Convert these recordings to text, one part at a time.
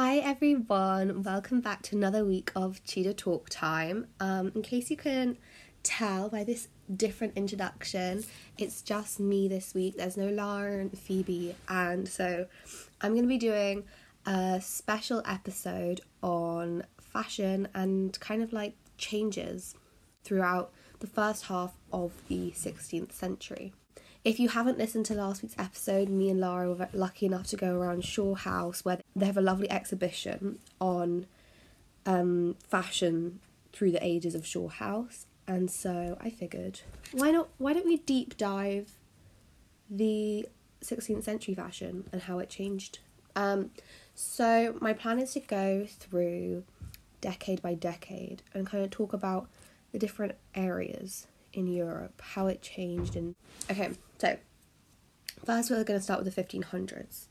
Hi everyone, welcome back to another week of Tudor Talk Time. Um, in case you couldn't tell by this different introduction, it's just me this week. There's no and Phoebe, and so I'm going to be doing a special episode on fashion and kind of like changes throughout the first half of the 16th century. If you haven't listened to last week's episode, me and Lara were lucky enough to go around Shaw House where they have a lovely exhibition on um, fashion through the ages of Shaw House. And so I figured, why not? Why don't we deep dive the 16th century fashion and how it changed? Um, so my plan is to go through decade by decade and kind of talk about the different areas in Europe, how it changed, and okay. So first, we're going to start with the 1500s,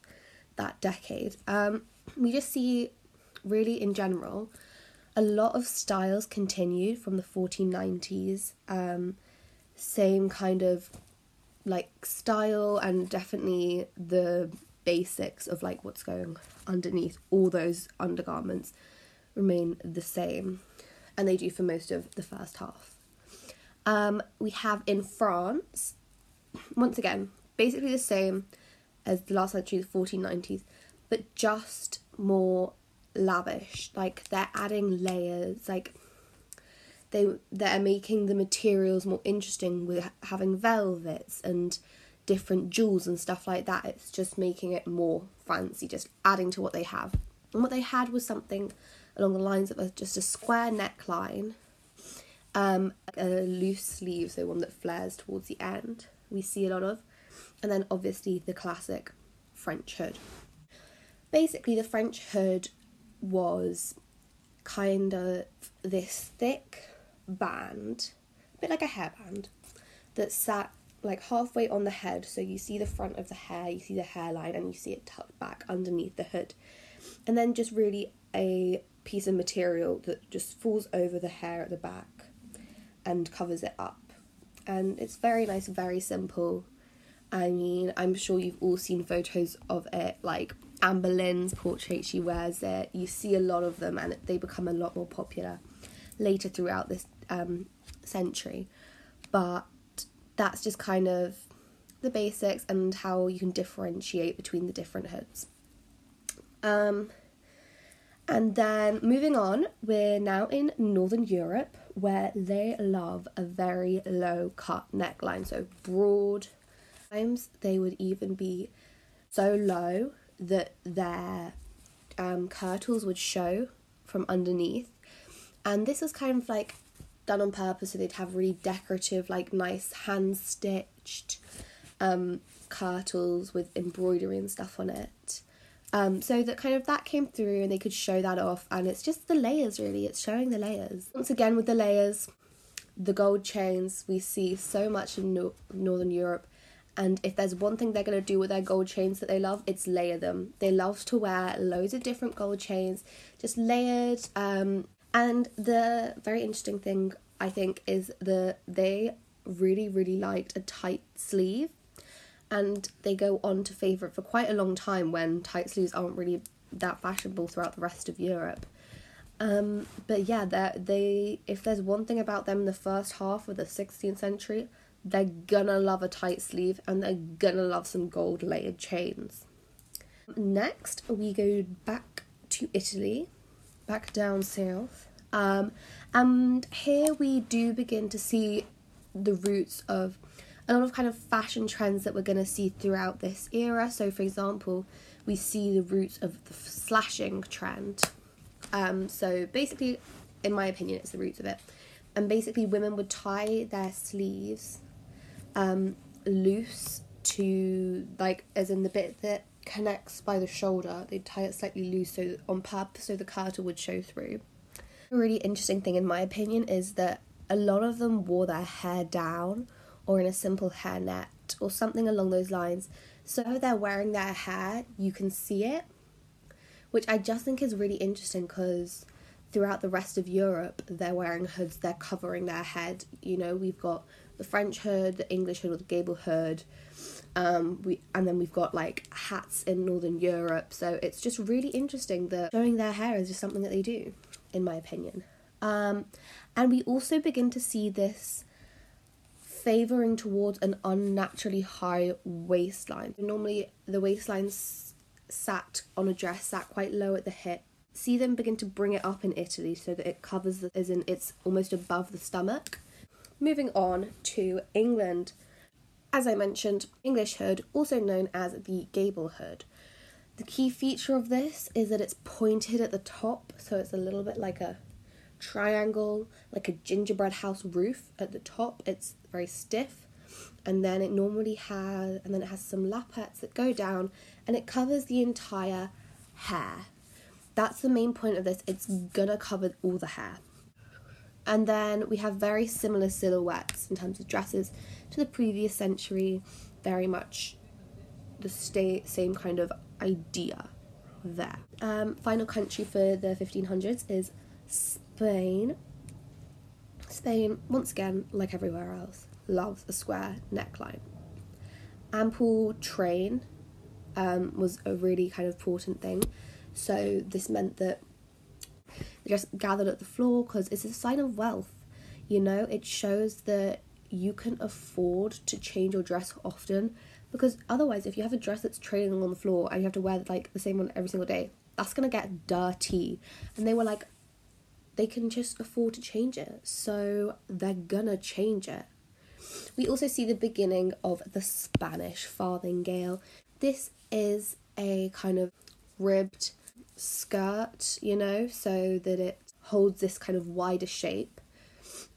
that decade. Um, we just see, really in general, a lot of styles continued from the 1490s. Um, same kind of like style and definitely the basics of like what's going underneath all those undergarments remain the same and they do for most of the first half um, we have in France, once again, basically the same as the last century, the 1490s, but just more lavish. Like they're adding layers, like they they're making the materials more interesting with having velvets and different jewels and stuff like that. It's just making it more fancy, just adding to what they have. And what they had was something along the lines of a, just a square neckline um, a loose sleeve, so one that flares towards the end, we see a lot of. And then obviously the classic French hood. Basically, the French hood was kind of this thick band, a bit like a hairband, that sat like halfway on the head. So you see the front of the hair, you see the hairline, and you see it tucked back underneath the hood. And then just really a piece of material that just falls over the hair at the back and covers it up. And it's very nice, very simple. I mean, I'm sure you've all seen photos of it, like Anne Boleyn's portrait, she wears it. You see a lot of them, and they become a lot more popular later throughout this um, century. But that's just kind of the basics and how you can differentiate between the different hoods. Um, and then moving on, we're now in Northern Europe where they love a very low cut neckline, so broad. Times they would even be so low that their um, kirtles would show from underneath, and this was kind of like done on purpose, so they'd have really decorative, like nice hand stitched um, kirtles with embroidery and stuff on it. Um, so that kind of that came through and they could show that off. And it's just the layers really. It's showing the layers. Once again with the layers the gold chains we see so much in no- northern europe. And if there's one thing they're going to do with their gold chains that they love it's layer them. They love to wear loads of different gold chains just layered um, and the very interesting thing i think is that they really really liked a tight sleeve and they go on to favour it for quite a long time when tight sleeves aren't really that fashionable throughout the rest of Europe. Um, but yeah, they if there's one thing about them in the first half of the 16th century, they're gonna love a tight sleeve and they're gonna love some gold layered chains. Next, we go back to Italy, back down south, um, and here we do begin to see the roots of a lot of kind of fashion trends that we're going to see throughout this era. So, for example, we see the roots of the slashing trend. Um, so, basically, in my opinion, it's the roots of it. And basically, women would tie their sleeves um, loose to, like, as in the bit that connects by the shoulder, they'd tie it slightly loose so on purpose so the kirtle would show through. A really interesting thing, in my opinion, is that a lot of them wore their hair down or in a simple hairnet or something along those lines. So they're wearing their hair, you can see it, which I just think is really interesting because throughout the rest of Europe, they're wearing hoods, they're covering their head. You know, we've got the French hood, the English hood with the gable hood, Um, we and then we've got like hats in Northern Europe, so it's just really interesting that showing their hair is just something that they do, in my opinion. Um, and we also begin to see this favoring towards an unnaturally high waistline. Normally, the waistline sat on a dress sat quite low at the hip. See them begin to bring it up in Italy so that it covers the, as in it's almost above the stomach. Moving on to England. As I mentioned, English hood, also known as the gable hood. The key feature of this is that it's pointed at the top, so it's a little bit like a triangle, like a gingerbread house roof at the top. It's very stiff, and then it normally has, and then it has some lappets that go down, and it covers the entire hair. That's the main point of this. It's gonna cover all the hair. And then we have very similar silhouettes in terms of dresses to the previous century, very much the stay, same kind of idea there. Um, final country for the 1500s is Spain. Spain, once again, like everywhere else, loves a square neckline. Ample train um, was a really kind of important thing. So this meant that they just gathered at the floor because it's a sign of wealth. You know, it shows that you can afford to change your dress often because otherwise, if you have a dress that's trailing on the floor and you have to wear like the same one every single day, that's gonna get dirty. And they were like, they can just afford to change it, so they're gonna change it. We also see the beginning of the Spanish farthingale. This is a kind of ribbed skirt, you know, so that it holds this kind of wider shape.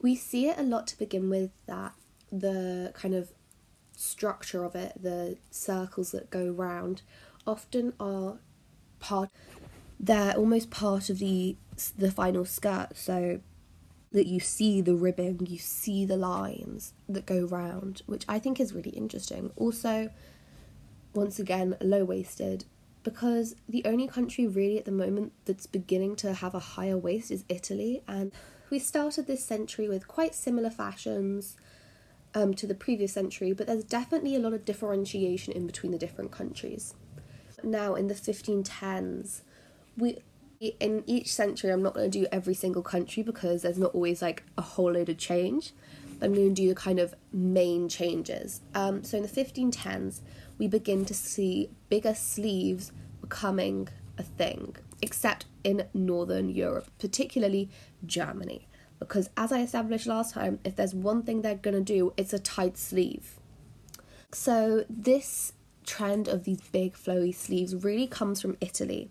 We see it a lot to begin with that the kind of structure of it, the circles that go round, often are part they're almost part of the the final skirt so that you see the ribbing, you see the lines that go round, which I think is really interesting. Also, once again, low waisted, because the only country really at the moment that's beginning to have a higher waist is Italy, and we started this century with quite similar fashions um, to the previous century, but there's definitely a lot of differentiation in between the different countries. Now, in the 1510s, we in each century, I'm not going to do every single country because there's not always like a whole load of change. But I'm going to do the kind of main changes. Um, so in the 1510s, we begin to see bigger sleeves becoming a thing, except in Northern Europe, particularly Germany. Because as I established last time, if there's one thing they're going to do, it's a tight sleeve. So this trend of these big flowy sleeves really comes from Italy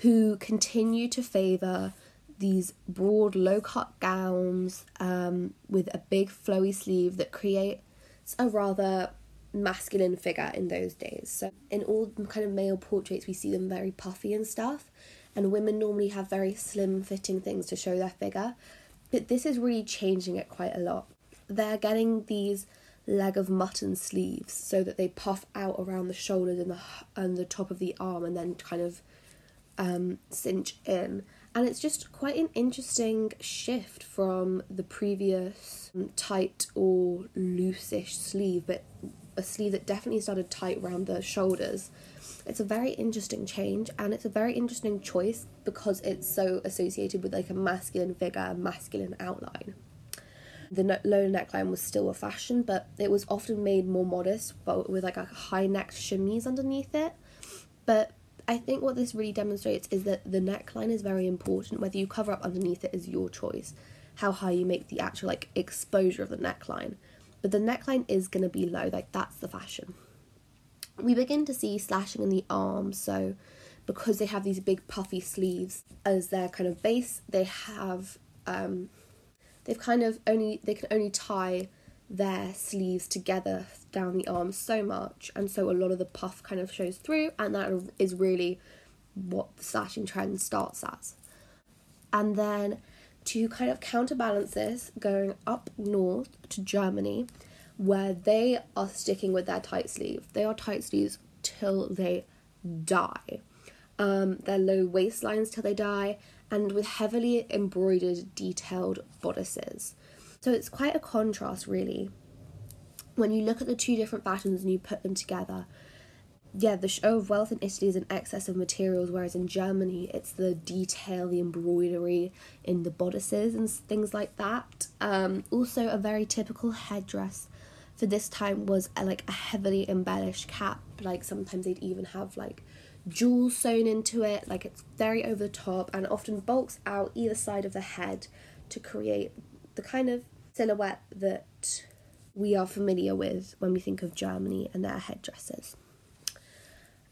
who continue to favour these broad low cut gowns um, with a big flowy sleeve that creates a rather masculine figure in those days. So in all kind of male portraits we see them very puffy and stuff and women normally have very slim fitting things to show their figure. But this is really changing it quite a lot. They're getting these leg of mutton sleeves so that they puff out around the shoulders and the and the top of the arm and then kind of um, cinch in. And it's just quite an interesting shift from the previous um, tight or loosish sleeve, but a sleeve that definitely started tight around the shoulders. It's a very interesting change and it's a very interesting choice because it's so associated with like a masculine figure, masculine outline. The no- low neckline was still a fashion, but it was often made more modest, but with like a high necked chemise underneath it. But I think what this really demonstrates is that the neckline is very important. Whether you cover up underneath it is your choice. How high you make the actual like exposure of the neckline. But the neckline is going to be low, like that's the fashion. We begin to see slashing in the arms, so because they have these big puffy sleeves as their kind of base, they have um, they've kind of only they can only tie their sleeves together down the arms so much, and so a lot of the puff kind of shows through, and that is really what the slashing trend starts as. And then to kind of counterbalance this, going up north to Germany, where they are sticking with their tight sleeve. They are tight sleeves till they die. Um, they're low waistlines till they die, and with heavily embroidered, detailed bodices. So it's quite a contrast, really. when you look at the two different fashions and you put them together, yeah, the show of wealth in Italy is an excess of materials, whereas in Germany it's the detail, the embroidery in the bodices and things like that. Um, also, a very typical headdress for this time was a, like a heavily embellished cap. Like sometimes they'd even have like jewels sewn into it. Like it's very over the top and often bulks out either side of the head to create the kind of silhouette that we are familiar with when we think of Germany and their headdresses.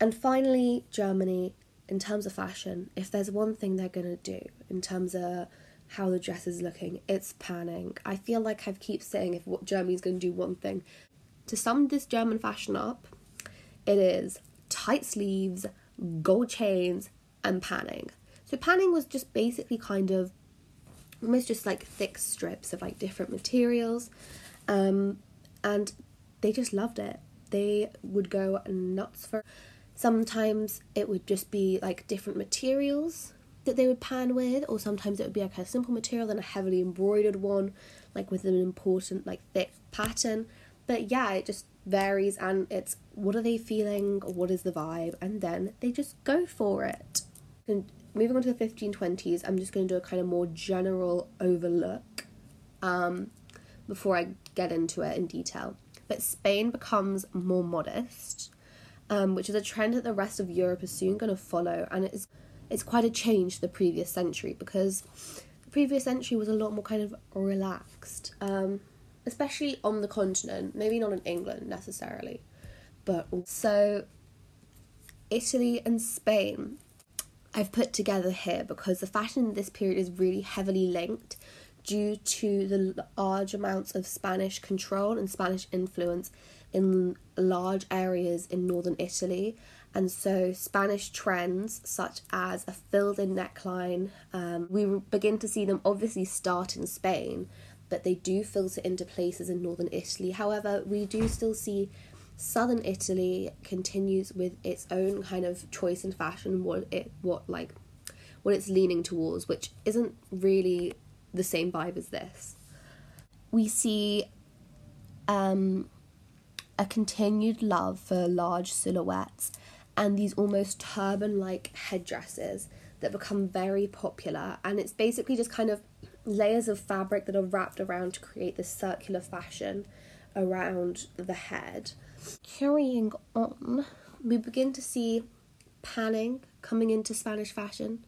And finally, Germany, in terms of fashion, if there's one thing they're going to do in terms of how the dress is looking, it's panning. I feel like I keep saying if what Germany's going to do one thing. To sum this German fashion up, it is tight sleeves, gold chains, and panning. So panning was just basically kind of almost just like thick strips of like different materials. Um, and they just loved it. They would go nuts for Sometimes it would just be like different materials that they would pan with, or sometimes it would be like a simple material and a heavily embroidered one, like with an important, like thick pattern. But yeah, it just varies and it's what are they feeling, what is the vibe, and then they just go for it. And moving on to the 1520s, I'm just going to do a kind of more general overlook um, before I get into it in detail. But Spain becomes more modest um, which is a trend that the rest of Europe is soon going to follow, and it's it's quite a change to the previous century because the previous century was a lot more kind of relaxed, um, especially on the continent. Maybe not in England necessarily, but so Italy and Spain. I've put together here because the fashion in this period is really heavily linked due to the large amounts of Spanish control and Spanish influence in large areas in northern Italy. And so, Spanish trends such as a filled in neckline, um, we begin to see them obviously start in Spain, but they do filter into places in northern Italy. However, we do still see southern Italy continues with its own kind of choice in fashion, what it what like what it's leaning towards, which isn't really the same vibe as this. We see um, a continued love for large silhouettes and these almost turban like headdresses that become very popular. And it's basically just kind of layers of fabric that are wrapped around to create this circular fashion around the head. Carrying on, we begin to see panning coming into Spanish fashion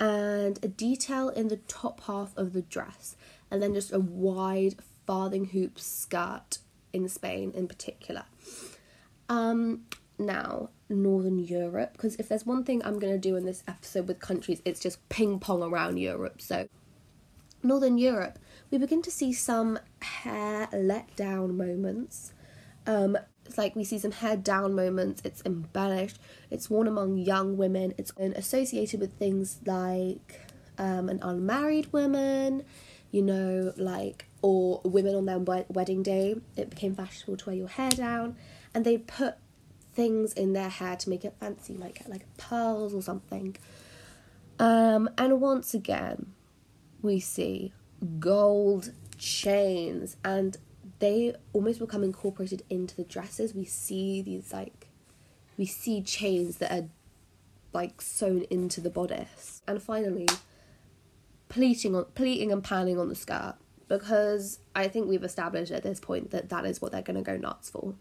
and a detail in the top half of the dress, and then just a wide farthing hoop skirt in Spain in particular. Um, now, Northern Europe, because if there's one thing I'm going to do in this episode with countries, it's just ping pong around Europe. So, Northern Europe, we begin to see some hair let down moments. Um, it's like we see some hair down moments, it's embellished, it's worn among young women, it's associated with things like um, an unmarried woman, you know, like, or women on their wedding day. It became fashionable to wear your hair down, and they put things in their hair to make it fancy, like like pearls or something. Um, and once again, we see gold chains, and they almost become incorporated into the dresses. We see these like, we see chains that are like sewn into the bodice, and finally pleating on pleating and panning on the skirt because I think we've established at this point that that is what they're going to go nuts for.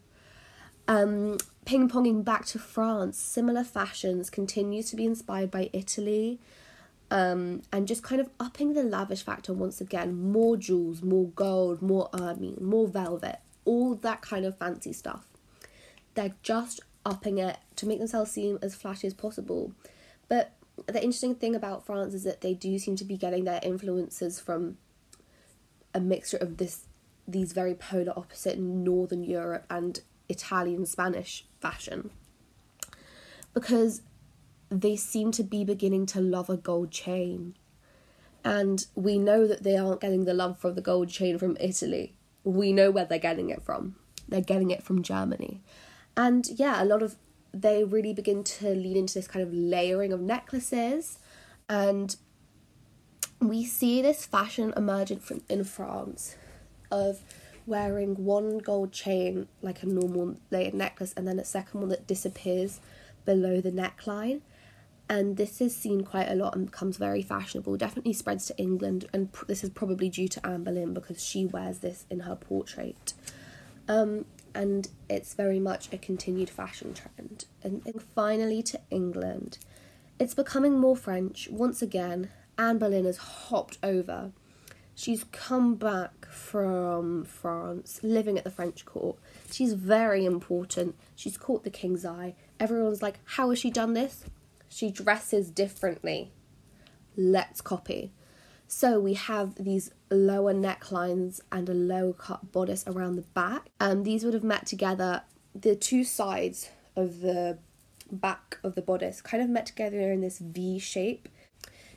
Um, ping ponging back to France, similar fashions continue to be inspired by Italy, um, and just kind of upping the lavish factor once again. More jewels, more gold, more ermine, more velvet, all that kind of fancy stuff. They're just upping it to make themselves seem as flashy as possible. But the interesting thing about France is that they do seem to be getting their influences from a mixture of this these very polar opposite northern Europe and Italian Spanish fashion because they seem to be beginning to love a gold chain. And we know that they aren't getting the love for the gold chain from Italy. We know where they're getting it from. They're getting it from Germany. And yeah a lot of they really begin to lean into this kind of layering of necklaces. And we see this fashion emerging from in France of wearing one gold chain like a normal layered necklace and then a second one that disappears below the neckline. And this is seen quite a lot and becomes very fashionable. Definitely spreads to England, and pr- this is probably due to Anne Boleyn because she wears this in her portrait. Um, and it's very much a continued fashion trend. And, and finally to England. It's becoming more French. Once again, Anne Boleyn has hopped over. She's come back from France, living at the French court. She's very important. She's caught the king's eye. Everyone's like, How has she done this? She dresses differently. Let's copy. So we have these lower necklines and a low cut bodice around the back. Um, these would have met together, the two sides of the back of the bodice kind of met together in this V shape.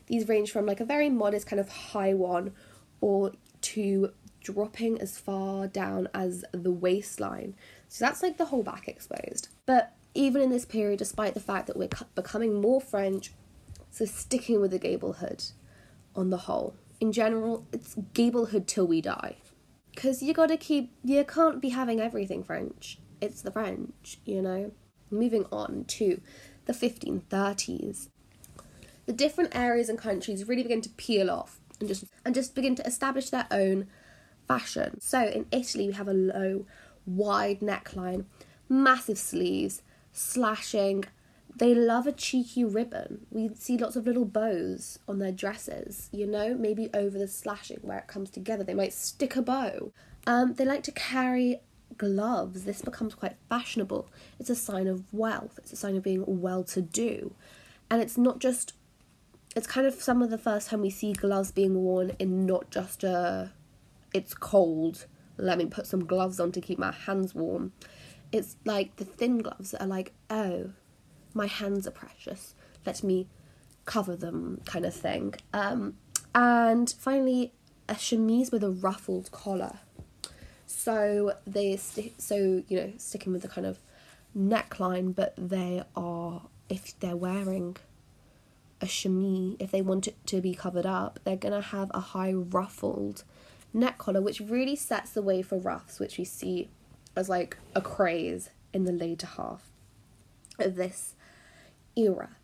These range from like a very modest kind of high one or to dropping as far down as the waistline. So that's like the whole back exposed. But even in this period, despite the fact that we're becoming more French, so sticking with the gable hood on the whole. In general, it's gable hood till we die. Because you gotta keep, you can't be having everything French. It's the French, you know? Moving on to the 1530s. The different areas and countries really begin to peel off and just and just begin to establish their own fashion. So in Italy we have a low, wide neckline, massive sleeves, slashing. They love a cheeky ribbon. We see lots of little bows on their dresses, you know, maybe over the slashing where it comes together. They might stick a bow. Um, they like to carry gloves. This becomes quite fashionable. It's a sign of wealth, it's a sign of being well to do. And it's not just, it's kind of some of the first time we see gloves being worn in not just a, it's cold, let me put some gloves on to keep my hands warm it's like the thin gloves that are like, oh, my hands are precious. Let me cover them, kind of thing. Um, and finally, a chemise with a ruffled collar. So they sti- so you know sticking with the kind of neckline, but they are if they're wearing a chemise, if they want it to be covered up, they're gonna have a high ruffled neck collar, which really sets the way for ruffs, which we see as like a craze in the later half of this era.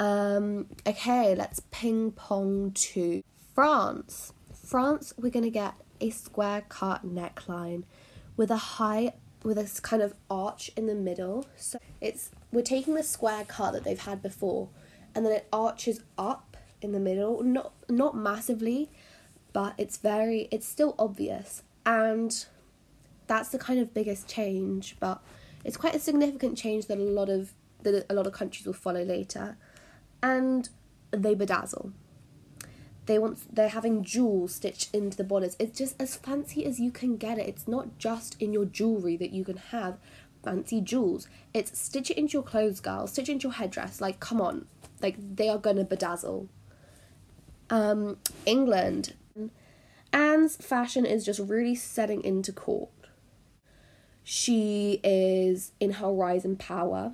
Um, okay, let's ping pong to France. France, we're gonna get a square cut neckline with a high with a kind of arch in the middle. So it's we're taking the square cut that they've had before, and then it arches up in the middle. Not not massively, but it's very it's still obvious and that's the kind of biggest change, but it's quite a significant change that a lot of that a lot of countries will follow later, and they bedazzle. They want they're having jewels stitched into the bodice. It's just as fancy as you can get it. It's not just in your jewelry that you can have fancy jewels. It's stitch it into your clothes, girl. Stitch it into your headdress. Like, come on, like they are gonna bedazzle. Um, England. Anne's fashion is just really setting into court she is in her rise in power.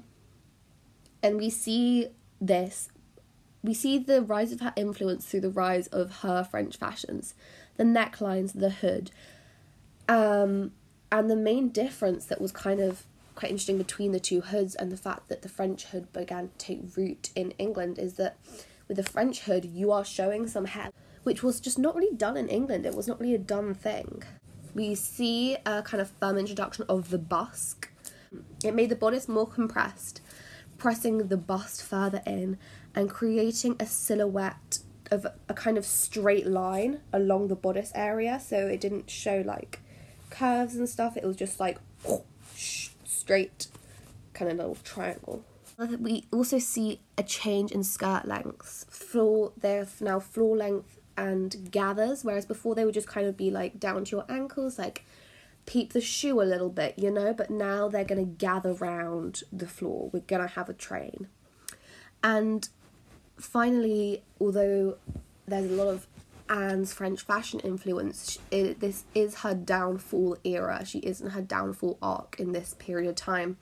And we see this, we see the rise of her influence through the rise of her French fashions, the necklines, the hood. Um, and the main difference that was kind of quite interesting between the two hoods and the fact that the French hood began to take root in England is that with the French hood, you are showing some hair, which was just not really done in England. It was not really a done thing we see a kind of firm introduction of the busk. It made the bodice more compressed, pressing the bust further in and creating a silhouette of a kind of straight line along the bodice area. So it didn't show like curves and stuff, it was just like straight kind of little triangle. We also see a change in skirt lengths. Floor, there's now floor length and gathers, whereas before they would just kind of be like down to your ankles, like peep the shoe a little bit, you know, but now they're going to gather round the floor. We're going to have a train. And finally, although there's a lot of Anne's French fashion influence, it, this is her downfall era. She is in her downfall arc in this period of time.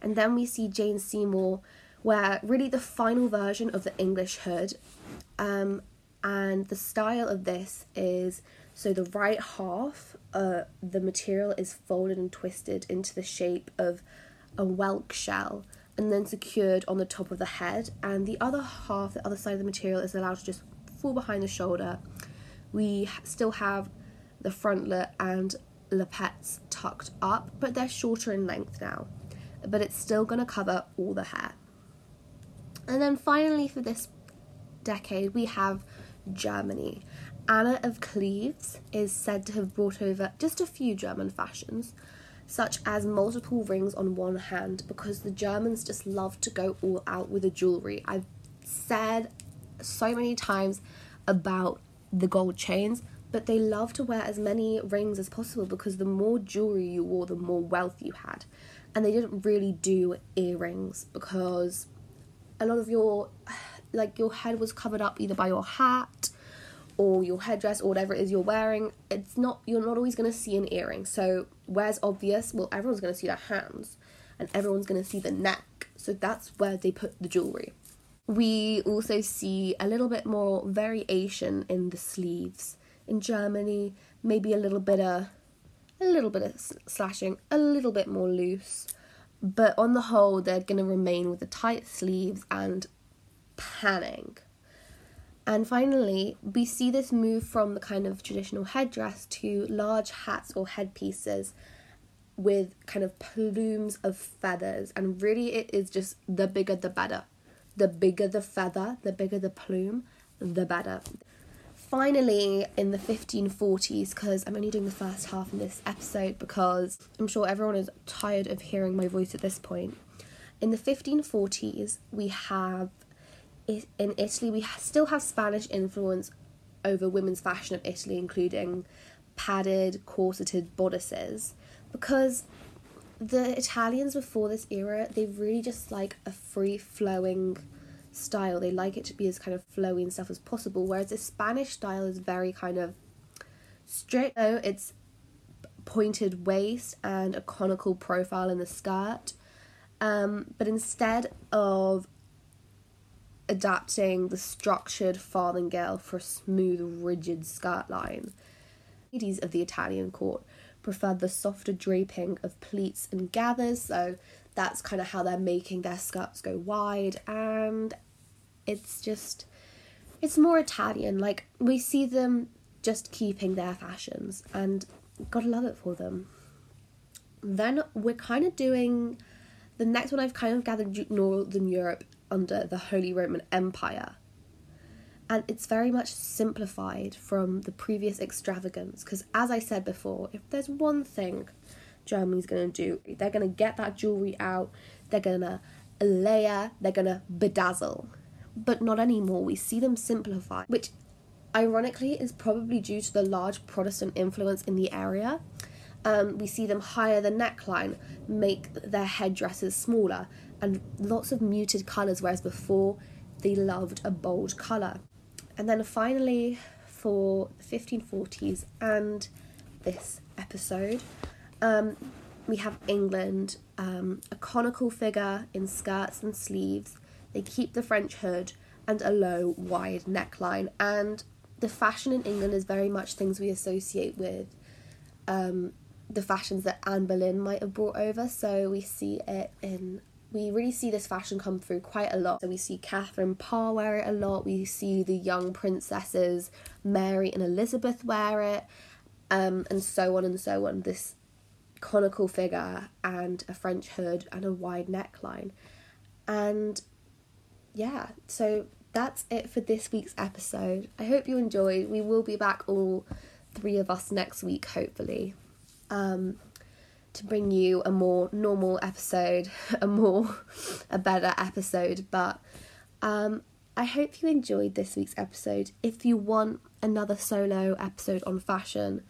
And then we see Jane Seymour, where really the final version of the English hood um, and the style of this is So the right half, uh, the material is folded and twisted into the shape of a whelk shell and then secured on the top of the head. And the other half, the other side of the material, is allowed to just fall behind the shoulder. We still have the frontlet and lappets tucked up, but they're shorter in length now. But it's still going to cover all the hair. And then finally, for this decade, we have Germany. Anna of Cleves is said to have brought over just a few German fashions, such as multiple rings on one hand, because the Germans just love to go all out with the jewellery. I've said so many times about the gold chains, but they love to wear as many rings as possible because the more jewelry you wore, the more wealth you had. And they didn't really do earrings because a lot of your like your head was covered up either by your hat or your headdress or whatever it is you're wearing. It's not you're not always gonna see an earring. So where's obvious? Well everyone's gonna see their hands and everyone's gonna see the neck. So that's where they put the jewelry. We also see a little bit more variation in the sleeves in Germany, maybe a little bit of a little bit of slashing, a little bit more loose, but on the whole, they're going to remain with the tight sleeves and panning. And finally, we see this move from the kind of traditional headdress to large hats or headpieces with kind of plumes of feathers. And really, it is just the bigger the better. The bigger the feather, the bigger the plume, the better finally in the 1540s because i'm only doing the first half in this episode because i'm sure everyone is tired of hearing my voice at this point in the 1540s we have in italy we still have spanish influence over women's fashion of italy including padded corseted bodices because the italians before this era they really just like a free flowing style. They like it to be as kind of flowy and stuff as possible. Whereas the Spanish style is very kind of strict. So it's pointed waist and a conical profile in the skirt. Um, but instead of adapting the structured farthingale for a smooth, rigid skirt line, ladies of the Italian court preferred the softer draping of pleats and gathers. So that's kind of how they're making their skirts go wide and it's just it's more Italian. Like we see them just keeping their fashions and gotta love it for them. Then we're kind of doing the next one I've kind of gathered Northern Europe under the Holy Roman Empire. And it's very much simplified from the previous extravagance because, as I said before, if there's one thing Germany's gonna do. They're gonna get that jewelry out, they're gonna layer, they're gonna bedazzle. But not anymore. We see them simplify, which ironically is probably due to the large Protestant influence in the area. Um, we see them higher the neckline, make their headdresses smaller, and lots of muted colours, whereas before they loved a bold colour. And then finally, for the 1540s and this episode, um, we have England, um, a conical figure in skirts and sleeves. They keep the French hood and a low, wide neckline. And the fashion in England is very much things we associate with um, the fashions that Anne Boleyn might have brought over. So we see it in we really see this fashion come through quite a lot. So we see Catherine Parr wear it a lot. We see the young princesses Mary and Elizabeth wear it, um, and so on and so on. This conical figure and a French hood and a wide neckline. And yeah, so that's it for this week's episode. I hope you enjoyed. We will be back all three of us next week, hopefully, um, to bring you a more normal episode, a more, a better episode. But um, I hope you enjoyed this week's episode. If you want another solo episode on fashion,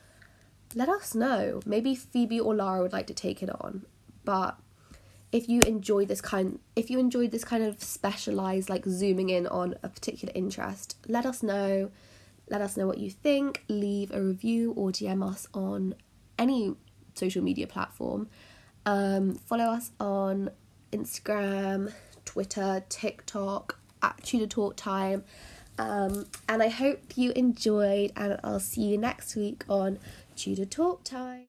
let us know. Maybe Phoebe or Lara would like to take it on. But if you enjoy this kind if you enjoyed this kind of specialized like zooming in on a particular interest, let us know. Let us know what you think. Leave a review or DM us on any social media platform. Um, follow us on Instagram, Twitter, TikTok, at Tudor Talk Time, Um, and I hope you enjoyed, and I'll see you next week on Tudor Talk Time.